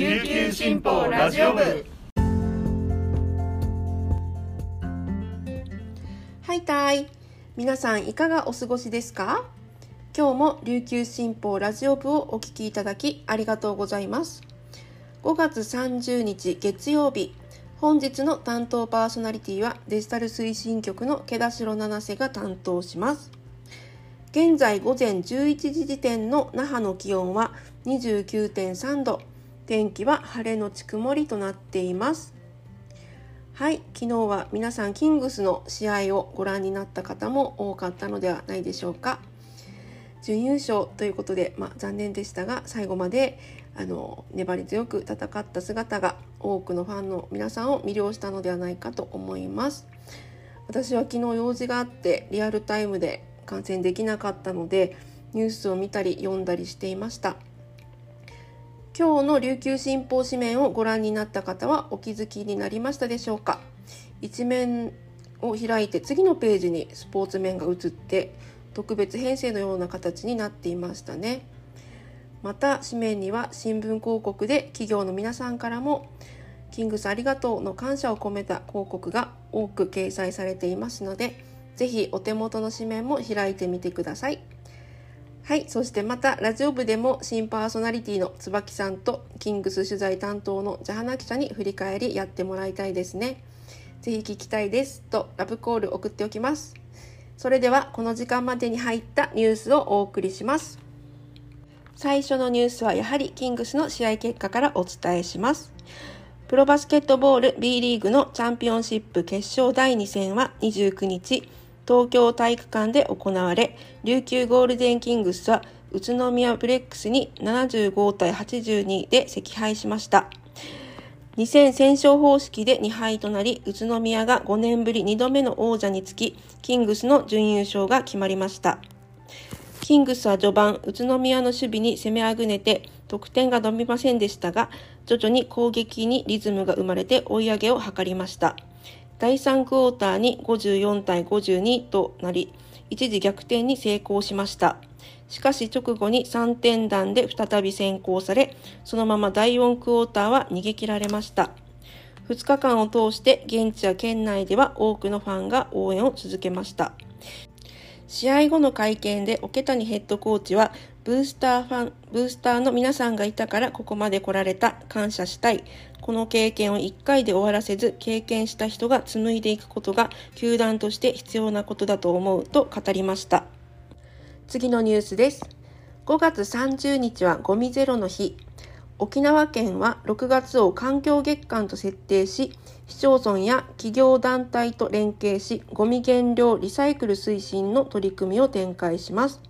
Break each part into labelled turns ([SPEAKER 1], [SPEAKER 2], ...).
[SPEAKER 1] 琉球新報ラジオ部。
[SPEAKER 2] はいたい。皆さんいかがお過ごしですか？今日も琉球新報ラジオ部をお聞きいただきありがとうございます。5月30日月曜日本日の担当パーソナリティはデジタル推進局の毛田代七瀬が担当します。現在午前11時時点の那覇の気温は29.3度。天気は晴れのち曇りとなっています。はい昨日は皆さんキングスの試合をご覧になった方も多かったのではないでしょうか。準優勝ということで、まあ、残念でしたが最後まであの粘り強く戦った姿が多くのファンの皆さんを魅了したのではないかと思います。私は昨日用事があってリアルタイムで観戦できなかったのでニュースを見たり読んだりしていました。今日の琉球新報紙面をご覧になった方はお気づきになりましたでしょうか？一面を開いて次のページにスポーツ面が映って特別編成のような形になっていましたね。また紙面には新聞広告で企業の皆さんからもキングスありがとうの感謝を込めた広告が多く掲載されていますのでぜひお手元の紙面も開いてみてください。はいそしてまたラジオ部でも新パーソナリティの椿さんとキングス取材担当のジャハナ記者に振り返りやってもらいたいですねぜひ聞きたいですとラブコール送っておきますそれではこの時間までに入ったニュースをお送りします。最初のニュースはやはりキングスの試合結果からお伝えします。プロバスケットボール B リーグのチャンピオンシップ決勝第2戦は29日、東京体育館で行われ、琉球ゴールデンキングスは宇都宮ブレックスに75対82で惜敗しました。2戦戦勝方式で2敗となり、宇都宮が5年ぶり2度目の王者につき、キングスの準優勝が決まりました。キングスは序盤、宇都宮の守備に攻めあぐねて、得点が伸びませんでしたが、徐々に攻撃にリズムが生まれて追い上げを図りました。第3クォーターに54対52となり、一時逆転に成功しました。しかし直後に3点弾で再び先行され、そのまま第4クォーターは逃げ切られました。2日間を通して現地や県内では多くのファンが応援を続けました。試合後の会見で桶谷ヘッドコーチはブースターファン、ブースターの皆さんがいたからここまで来られた、感謝したい。この経験を1回で終わらせず、経験した人が紡いでいくことが球団として必要なことだと思うと語りました。次のニュースです。5月30日はゴミゼロの日。沖縄県は6月を環境月間と設定し、市町村や企業団体と連携し、ゴミ減量リサイクル推進の取り組みを展開します。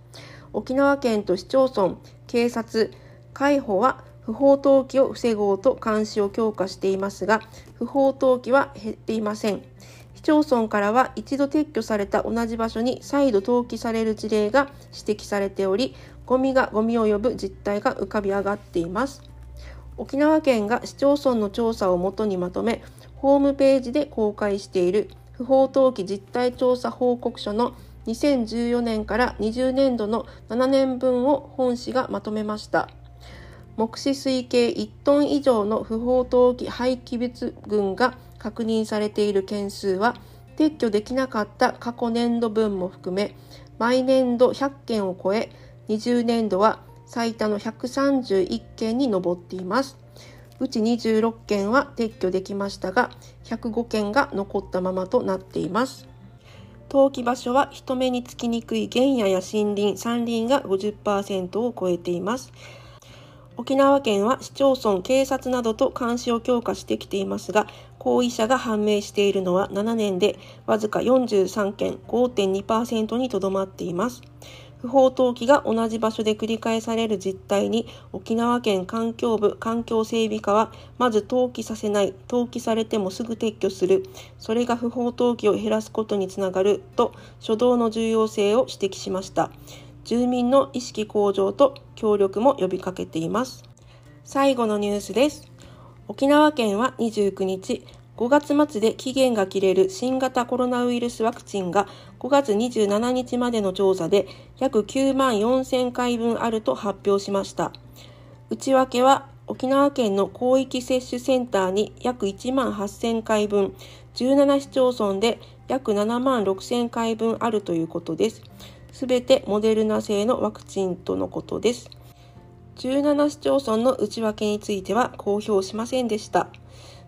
[SPEAKER 2] 沖縄県と市町村、警察、海保は不法投棄を防ごうと監視を強化していますが、不法投棄は減っていません。市町村からは一度撤去された同じ場所に再度投棄される事例が指摘されており、ゴミがゴミを呼ぶ実態が浮かび上がっています。沖縄県が市町村の調査をもとにまとめ、ホームページで公開している不法投棄実態調査報告書の2014年から20年度の7年分を本市がまとめました。目視推計1トン以上の不法投棄廃棄物群が確認されている件数は撤去できなかった過去年度分も含め毎年度100件を超え20年度は最多の131件に上っています。うち26件は撤去できましたが105件が残ったままとなっています。登記場所は人目につきにくい原野や森林、山林が50%を超えています。沖縄県は市町村、警察などと監視を強化してきていますが、行為者が判明しているのは7年でわずか43件5.2%にとどまっています。不法投棄が同じ場所で繰り返される実態に沖縄県環境部環境整備課はまず投棄させない投棄されてもすぐ撤去する。それが不法投棄を減らすことにつながると初動の重要性を指摘しました。住民の意識向上と協力も呼びかけています。最後のニュースです。沖縄県は29日、5月末で期限が切れる新型コロナウイルスワクチンが5月27日までの調査で約9万4000回分あると発表しました。内訳は沖縄県の広域接種センターに約1万8000回分、17市町村で約7万6000回分あるということです。すべてモデルナ製のワクチンとのことです。17市町村の内訳については公表しませんでした。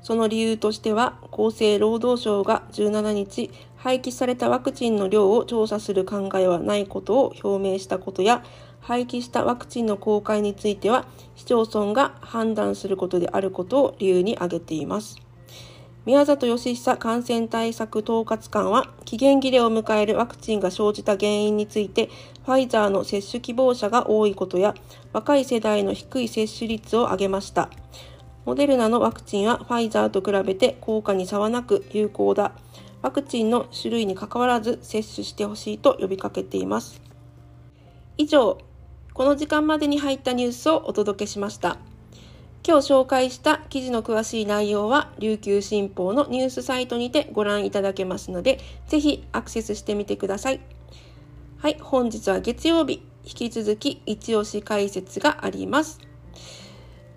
[SPEAKER 2] その理由としては、厚生労働省が17日、廃棄されたワクチンの量を調査する考えはないことを表明したことや、廃棄したワクチンの公開については、市町村が判断することであることを理由に挙げています。宮里義久感染対策統括官は、期限切れを迎えるワクチンが生じた原因について、ファイザーの接種希望者が多いことや、若い世代の低い接種率を挙げました。モデルナのワクチンはファイザーと比べて効果に差はなく有効だ。ワクチンの種類にかかわらず接種してほしいと呼びかけています。以上、この時間までに入ったニュースをお届けしました。今日紹介した記事の詳しい内容は琉球新報のニュースサイトにてご覧いただけますので、ぜひアクセスしてみてください。はい、本日は月曜日、引き続き一押し解説があります。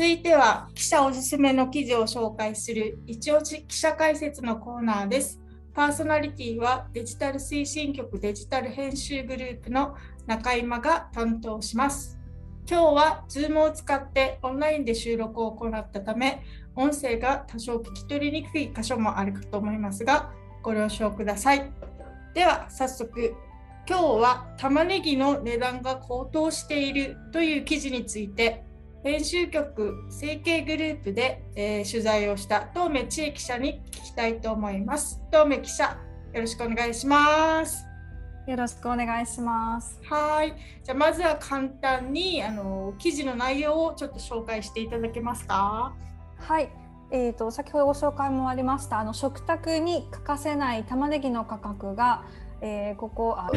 [SPEAKER 1] 続いては記者おすすめの記事を紹介する一応記者解説のコーナーです。パーソナリティはデジタル推進局デジタル編集グループの中今が担当します。今日は Zoom を使ってオンラインで収録を行ったため、音声が多少聞き取りにくい箇所もあるかと思いますが、ご了承ください。では早速、今日は玉ねぎの値段が高騰しているという記事について編集局成形グループで、えー、取材をした東目千恵記者に聞きたいと思います。東目記者、よろしくお願いします。
[SPEAKER 3] よろしくお願いします。
[SPEAKER 1] はい。じゃあまずは簡単にあの記事の内容をちょっと紹介していただけますか？
[SPEAKER 3] はい。えーと、と先ほどご紹介もありましたあの食卓に欠かせない玉ねぎの価格がえー、ここあ、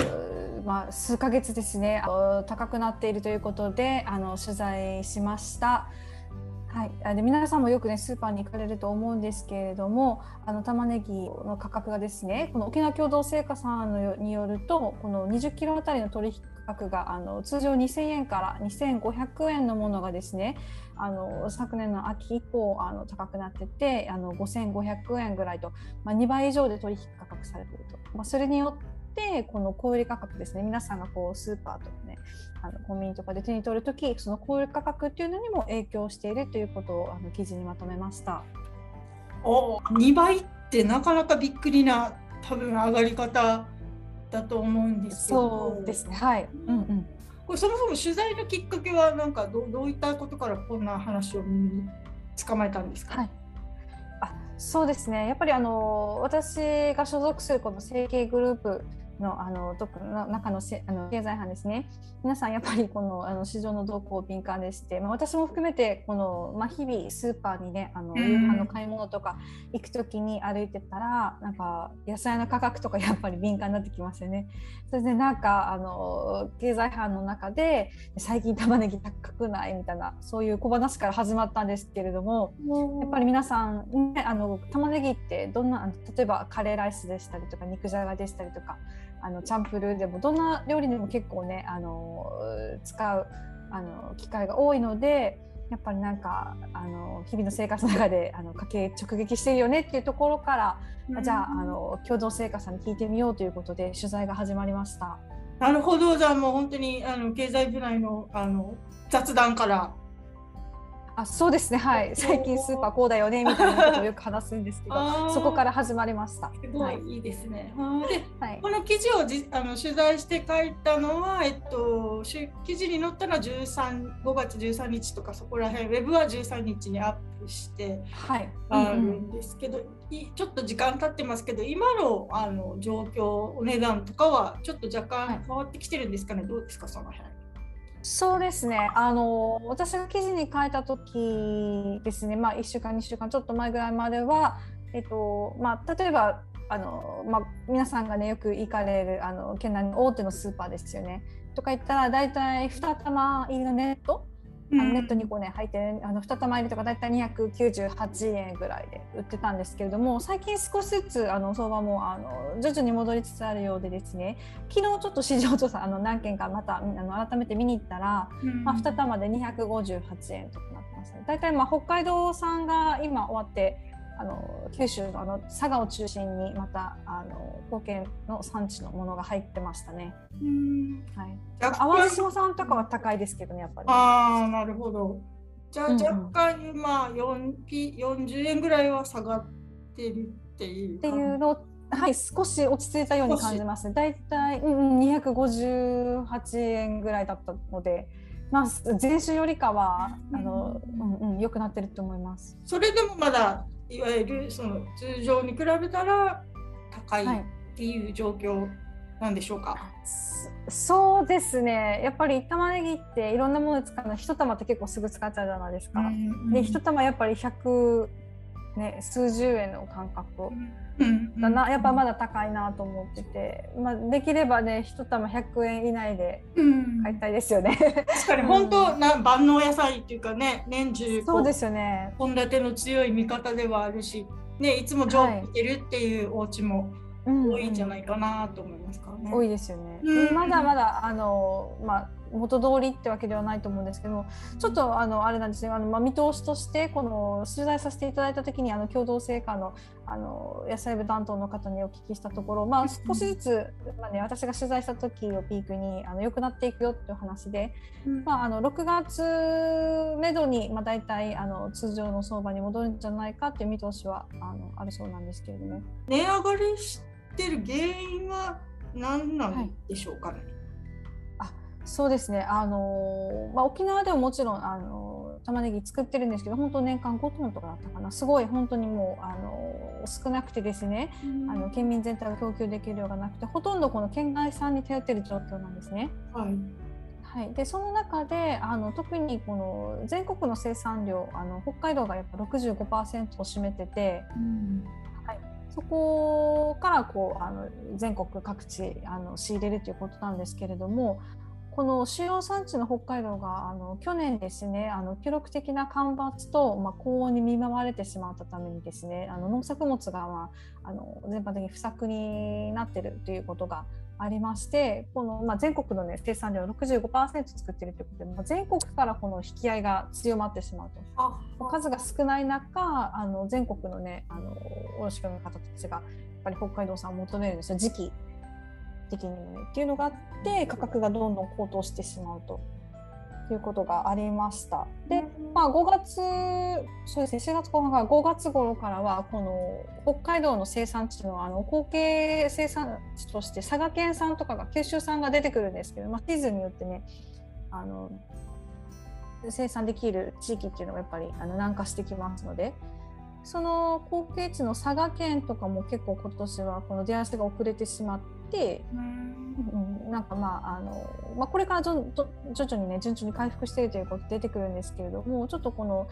[SPEAKER 3] まあ、数ヶ月ですね。高くなっているということであの取材しました。はい、で皆さんもよくねスーパーに行かれると思うんですけれどもあの玉ねぎの価格がですねこの沖縄共同製菓さんのによるとこの20キロあたりの取引価格があの通常2000円から2500円のものがですねあの昨年の秋以降あの高くなっててあの5500円ぐらいと、まあ、2倍以上で取引価格されていると、まあ、それによってこの小売価格ですね。皆さんがこうスーパーとかねあのコンビニとかで手に取るときその小売価格っていうのにも影響しているということをあの記事にまとめました。
[SPEAKER 1] お2倍ってなかなかびっくりな多分上がり方だと思うんですけ
[SPEAKER 3] ど。そうですね。はい、うんうん、
[SPEAKER 1] これそもそも取材のきっかけはなんかどどういったことからこんな話を捕まえたんですか、はい。
[SPEAKER 3] あそうですね。やっぱりあの私が所属するこの整形グループのあのの中のせあの経済班ですね。皆さんやっぱりこのあの市場の動向敏感でして、まあ、私も含めてこの、まあ、日々スーパーにねあの夕飯の買い物とか行く時に歩いてたらなんか野菜の価格とかやっぱり敏感になってきますよね。それでなんかあの経済班の中で最近玉ねぎ高くないみたいなそういう小話から始まったんですけれどもやっぱり皆さん、ね、あの玉ねぎってどんな例えばカレーライスでしたりとか肉じゃがでしたりとかあのチャンプルーでもどんな料理でも結構ねあの使うあの機会が多いのでやっぱりなんかあの日々の生活の中であの家計直撃してるよねっていうところから、うん、じゃああの共同生活さんに聞いてみようということで取材が始まりました。
[SPEAKER 1] なるほどじゃあもう本当にあの経済部内のあの雑談から
[SPEAKER 3] あそうですね。はい。最近スーパーこうだよねみたいなことをよく話すんですけどそこから始まりました。
[SPEAKER 1] すご
[SPEAKER 3] はい。
[SPEAKER 1] いいいですね。はい。で
[SPEAKER 3] はい。
[SPEAKER 1] この記事をじあの取材して書いたのは、えっと、し記事に載ったのは13 5月13日とかそこら辺ウェブは13日にアップして
[SPEAKER 3] はい。
[SPEAKER 1] ある
[SPEAKER 3] うんうん
[SPEAKER 1] んですけど、いちょっと時間経ってますけど今のあの状況お値段とかはちょっと若
[SPEAKER 3] はい。
[SPEAKER 1] 干変わってきてるんですかね、どうですかその辺。
[SPEAKER 3] そうですね。あの私が記事に書いた時ですね。まあ一週間二週間ちょっと前ぐらいまでは、えっとまあ例えばあのまあ皆さんがねよく行かれるあの県内の大手のスーパーですよね。とか言ったら大体二玉入りのネット、あのネットにこうね入ってるあの二玉入りとか大体298円ぐらいで売ってたんですけれども、最近少しずつあの相場もあの徐々に戻りつつあるようでですね。昨日ちょっと市場調査あの何件かまたあの改めて見に行ったら。
[SPEAKER 1] うん
[SPEAKER 3] まあ、2玉で258円となってますね。大体まあ北海道産が今終わってあの九州のあの佐賀を中心にまたあの貢献の産地のものが入ってましたね。
[SPEAKER 1] うん
[SPEAKER 3] はい。
[SPEAKER 1] 若
[SPEAKER 3] 淡路
[SPEAKER 1] 干
[SPEAKER 3] 島産とかは高いですけどねやっぱり。
[SPEAKER 1] ああなるほど。じゃあ
[SPEAKER 3] うんうん
[SPEAKER 1] 若干今4ピ40円ぐらいは下がってるっていう
[SPEAKER 3] って。いうのをはい少し落ち着いたように感じますね。大体うんうん258円ぐらいだったので。まあ、前週よりかはあの、うんうん、良くなってると思います。
[SPEAKER 1] それでもまだいわゆるその通常に比べたら高い
[SPEAKER 3] はい
[SPEAKER 1] っていう状況なんでしょうか？
[SPEAKER 3] そそうですねやっぱり玉ねぎっていろんなものに使うの一玉って結構すぐ使っちゃうじゃないですか。で一玉やっぱり100、ね、数十円の感覚
[SPEAKER 1] うん
[SPEAKER 3] だな、やっぱまだ高いなと思ってて、まあ、できればね一玉100円以内で
[SPEAKER 1] うん
[SPEAKER 3] 買いたいですよね。
[SPEAKER 1] 確かに本当な万能野菜っていうかね年中
[SPEAKER 3] そうですよね。
[SPEAKER 1] 献立の強い味方ではあるし、ね、いつも常備してるっていうお家も
[SPEAKER 3] うん
[SPEAKER 1] 多いんじゃないかなと思いますからね。
[SPEAKER 3] 多いですよね。
[SPEAKER 1] うん
[SPEAKER 3] まだまだあのまあ元通りってわけではないと思うんですけども、ちょっとあのあれなんですね。あのまあ見通しとしてこの取材させていただいた時にあの共同成果のあの野菜部担当の方にお聞きしたところ、まあ少しずつまあね私が取材した時をピークにあの良くなっていくよっていう話で、
[SPEAKER 1] うん
[SPEAKER 3] まああの6月めどにまあ大体あの通常の相場に戻るんじゃないかっていう見通しはあのあるそうなんですけれども。
[SPEAKER 1] 値上がりしてる原因は何なんでしょうかね。
[SPEAKER 3] そうですね。あのまあ沖縄ではもちろんあの玉ねぎ作ってるんですけど、本当年間5トンとかだったかな。すごい本当にもうあの少なくてですね、あの県民全体が供給できる量がなくて、ほとんどこの県外産に頼っている状況なんですね。
[SPEAKER 1] はい。
[SPEAKER 3] はい。でその中であの特にこの全国の生産量あの北海道がやっぱ65%を占めてて。そこからこうあの全国各地あの仕入れるということなんですけれどもこの主要産地の北海道があの去年ですねあの記録的な干ばつと、まあ、高温に見舞われてしまったためにですねあの農作物が、まあ、あの全般的に不作になっているということがありましてこの、まあ、全国の、ね、生産量65%作っているということで、まあ、全国からこの引き合いが強まってしまうと。
[SPEAKER 1] あ
[SPEAKER 3] 数が少ない中あの全国のねあの卸業の方たちがやっぱり北海道産を求めるんですよ時期的にっていうのがあって価格がどんどん高騰してしまうということがありました。で、まあ、5月そうですね4月後半から5月頃からはこの北海道の生産地のあの後継生産地として佐賀県産とかが九州産が出てくるんですけど、まあ、シーズンによってねあの生産できる地域っていうのがやっぱりあの南下してきますのでその後継地の佐賀県とかも結構今年はこの出足が遅れてしまって、うん、なんかまああの、まあ、これから徐徐々にね順調に回復しているということ出てくるんですけれどもちょっとこの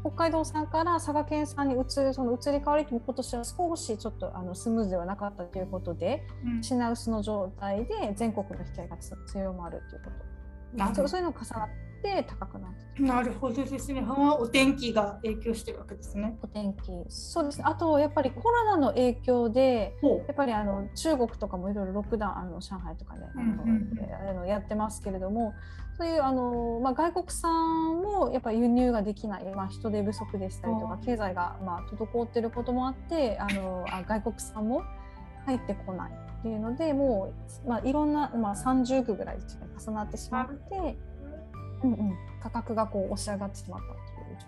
[SPEAKER 3] 北海道産から佐賀県産に移るその移り変わりも今年は少しちょっとあのスムーズではなかったということで品薄の状態で全国の引き合いが強まるということ。そうそういうのが重なって高くなって
[SPEAKER 1] なるほどですね。あお天気が影響してるわけですね。
[SPEAKER 3] お天気。そうですね。あとやっぱりコロナの影響で
[SPEAKER 1] ほ
[SPEAKER 3] やっぱりあの中国とかもいろいろロックダウンあの上海とかね、
[SPEAKER 1] うんうんうん。
[SPEAKER 3] あのやってますけれどもそういうあの、まあ、外国産もやっぱり輸入ができない、まあ、人手不足でしたりとか
[SPEAKER 1] うん
[SPEAKER 3] 経済がまあ滞っていることもあってあのあ外国産も入ってこないっていうのでもう、まあ、いろんな、まあ、30区ぐらい重なってしまって、うんうん、価格がこう押し上がってしまった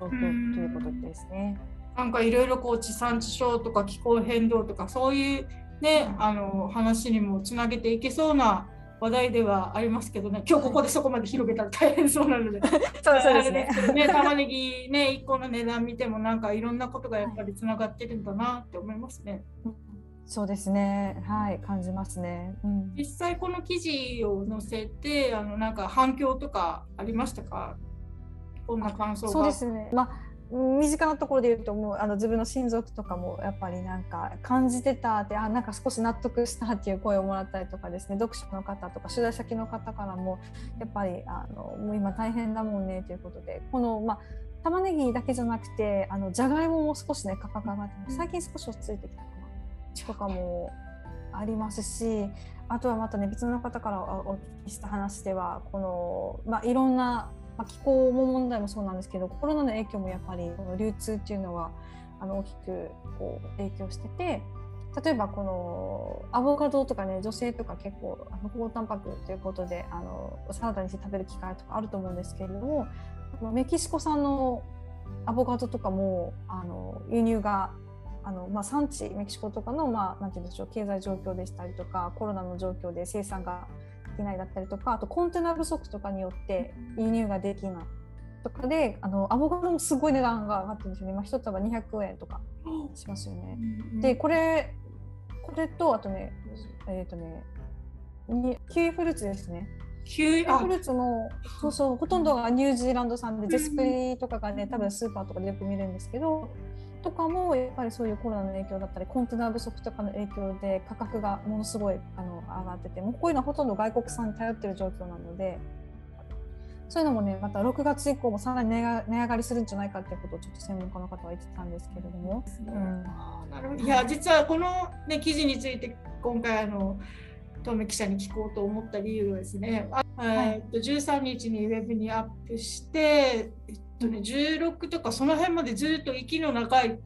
[SPEAKER 3] という状況ということですね。
[SPEAKER 1] なんかいろいろこう地産地消とか気候変動とかそういうね、あの話にもつなげていけそうな話題ではありますけどね、今日ここでそこまで広げたら大変そうなので、
[SPEAKER 3] そ うそうですね。
[SPEAKER 1] ね。玉ねぎね、1個の値段見ても、なんかいろんなことがやっぱりつながってるんだなって思いますね。
[SPEAKER 3] そうですね。はい、感じますね。
[SPEAKER 1] うん、実際この記事を載せて、あのなんか反響とかありましたか？こんな感想
[SPEAKER 3] そうですね。まあ身近なところで言うともうあの自分の親族とかもやっぱりなんか感じてたってあなんか少し納得したっていう声をもらったりとかですね読者の方とか取材先の方からもやっぱりあのもう今大変だもんねということでこのまあ玉ねぎだけじゃなくてあのじゃがいもも少しね価格上がって最近少し落ち着いてきたかなとかもありますしあとはまたね別の方からお聞きした話ではこの、まあ、いろんなま、気候も問題もそうなんですけどコロナの影響もやっぱりこの流通っていうのはあの大きくこう影響してて例えばこのアボカドとかね女性とか結構あの高タンパクということであのサラダにして食べる機会とかあると思うんですけれどもメキシコ産のアボカドとかもあの輸入があの、まあ、産地メキシコとかの、まあ、なんて言うんでしょう経済状況でしたりとかコロナの状況で生産がきないだったりとかあとコンテナ不足とかによって輸入ができないとかであのアボカドもすごい値段が上がってるんですよね今一束200円とかしますよね。でこれこれとあとねえっ、ー、とねキウイフルーツですね。
[SPEAKER 1] キウイ？
[SPEAKER 3] フルーツもそうそうほとんどがニュージーランド産でゼスプリとかがね多分スーパーとかでよく見るんですけどとかもやっぱりそういうコロナの影響だったりコンテナ不足とかの影響で価格がものすごいあの上がっててもうこういうのはほとんど外国産に頼ってる状況なのでそういうのもねまた6月以降もさらに値が値上がりするんじゃないかっていうことをちょっと専門家の方は言ってたんですけれども。うん、
[SPEAKER 1] なるほど。いや実はこの、ね、記事について今回あの遠目記者に聞こうと思った理由はですね、はい、えっと13日にウェブにアップして、とね、16とかその辺までずっと息の長い、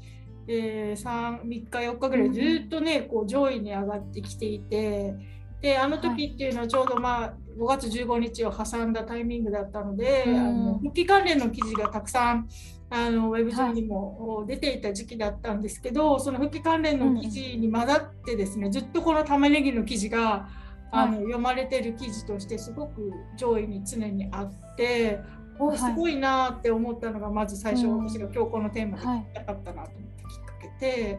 [SPEAKER 1] えー、3, 3日4日ぐらいずっとね、こう上位に上がってきていてであの時っていうのはちょうどまあ5月15日を挟んだタイミングだったので、あの復帰関連の記事がたくさんあのウェブ上にも出ていた時期だったんですけど、その復帰関連の記事に混ざってですね、ずっとこの玉ねぎの記事があの、読まれてる記事としてすごく上位に常にあっておすごいなって思ったのがまず最初、私が今日このテーマで聞きたかったなと思ったきっかけで。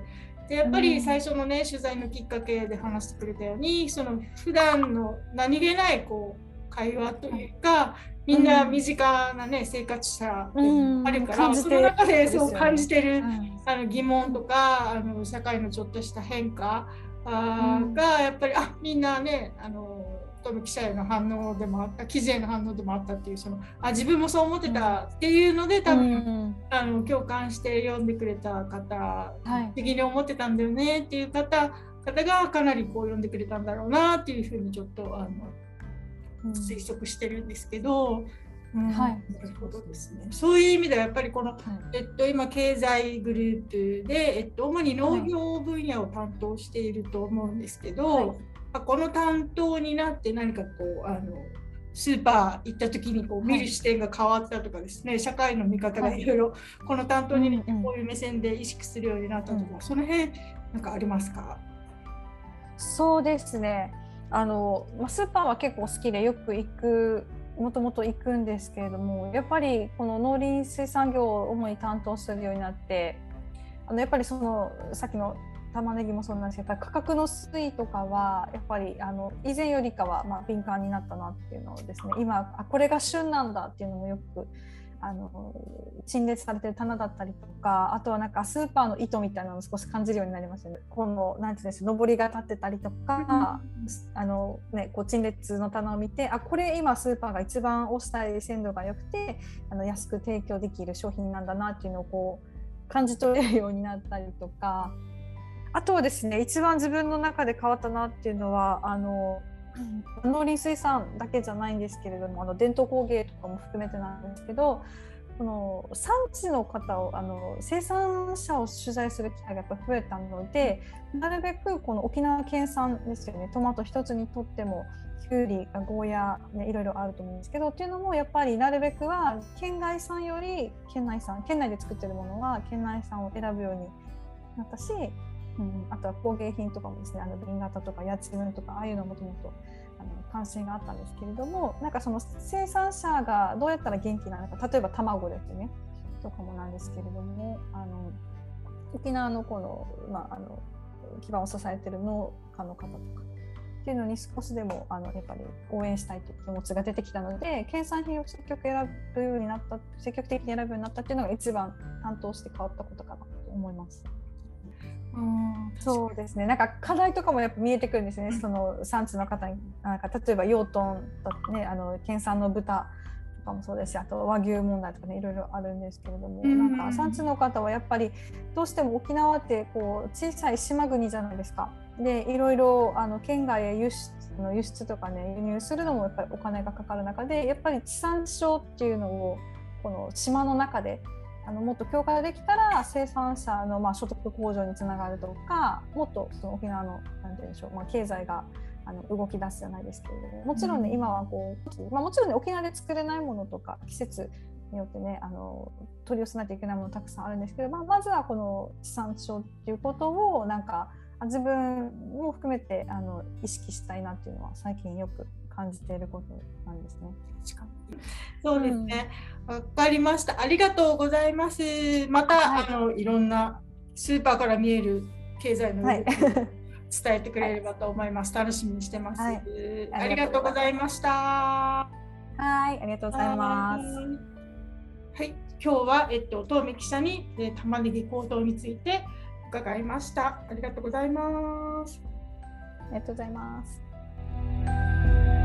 [SPEAKER 1] でやっぱり最初のね取材のきっかけで話してくれたようにその普段の何気ないこう会話というかみんな身近なね、生活者あるから、その中でそう感じてる、あの疑問とかあの社会のちょっとした変化あがやっぱりあみんなねあのトム記者への反応でもあった記事への反応でもあったっていうそのあ自分もそう思ってたっていうので多分、うん、あの共感して読んでくれた方、はい、的に思ってたんだよねっていう方方がかなりこう読んでくれたんだろうなっていうふうにちょっとあの、推測してるんですけど。うん、はい、なるほどですね。そういう意味ではやっぱりこの、はい、えっと、今経済グループで、えっと、主に農業分野を担当していると思うんですけど、はいこの担当になって何かこうあのスーパー行った時にこう見る視点が変わったとかですね、はい、社会の見方がい。ろいろこの担当になってこういう目線で意識するようになったとか、うん、その辺なんかありますか？
[SPEAKER 3] そうですね。あの、まあ、スーパーは結構好きでよく行くもともと行くんですけれどもやっぱりこの農林水産業を主に担当するようになってあのやっぱりそのさっきの玉ねぎもそうなんですけど価格の推移とかはやっぱりあの以前よりかはまあ敏感になったなっていうのをですね今あこれが旬なんだっていうのもよくあの陳列されてる棚だったりとかあとはなんかスーパーの糸みたいなのを少し感じるようになりましたね。このなんていうんです上りが立ってたりとか、あのねこう陳列の棚を見てあこれ今スーパーが一番押したい鮮度が良くてあの安く提供できる商品なんだなっていうのをこう感じ取れるようになったりとかあとはですね一番自分の中で変わったなっていうのはあの 農林水産だけじゃないんですけれどもあの伝統工芸とかも含めてなんですけどこの産地の方をあの生産者を取材する機会がやっぱ増えたのでなるべくこの沖縄県産ですよねトマト一つにとってもきゅうりゴーヤ、ね、いろいろあると思うんですけどっていうのもやっぱりなるべくは県外産より県内産県内で作ってるものは県内産を選ぶようになったし、うん、あとは工芸品とかもですねあの瓶型とかやちむんとかああいうのもともとあの関心があったんですけれどもなんかその生産者がどうやったら元気なのか例えば卵ですねとかもなんですけれどもあの沖縄のこの,、まあ、あの基盤を支えてる農家の方とかっていうのに少しでもあのやっぱり応援したいという気持ちが出てきたので県産品を積極選ぶようになった積極的に選ぶようになったっていうのが一番担当して変わったことかなと思います。うんそうですね。なんか課題とかもやっぱ見えてくるんですね、その産地の方に。なんか例えば養豚とねあの県産の豚とかもそうですしあと和牛問題とかねいろいろあるんですけれども、うん、なんか産地の方はやっぱりどうしても沖縄ってこう小さい島国じゃないですか。でいろいろあの県外へ輸出の輸出とかね輸入するのもやっぱりお金がかかる中でやっぱり地産地消っていうのをこの島の中であのもっと強化できたら生産者のまあ所得向上につながるとかもっとその沖縄のなんて言うんでしょう、まあ、経済があの動き出すじゃないですけれどももちろんね、今はこう、まあ、もちろんね沖縄で作れないものとか季節によってねあの取り寄せないといけないものたくさんあるんですけど、まあ、まずはこの地産地消っていうことをなんか自分も含めてあの意識したいなっていうのは最近よく感じていることなんですね。
[SPEAKER 1] そうですね。わ、うん、かりました。ありがとうございます。また、はい、あのいろんなスーパーから見える経済の、はい、伝えてくれればと思います。楽しみにしてます。はい、ありがとうございました。は
[SPEAKER 3] い、ありがとうございます。
[SPEAKER 1] はい、今日はえっと東美記者にえ玉ねぎ高騰について伺いました。ありがとうございます。
[SPEAKER 3] ありがとうございます。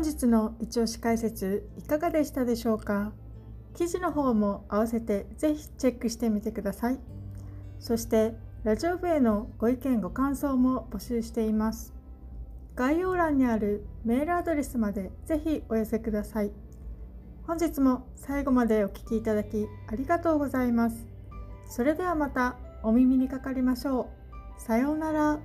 [SPEAKER 1] 本日の一押し解説いかがでしたでしょうか？記事の方も合わせてぜひチェックしてみてください。そしてラジオ部へのご意見ご感想も募集しています。概要欄にあるメールアドレスまでぜひお寄せください。本日も最後までお聴きいただきありがとうございます。それではまたお耳にかかりましょう。さようなら。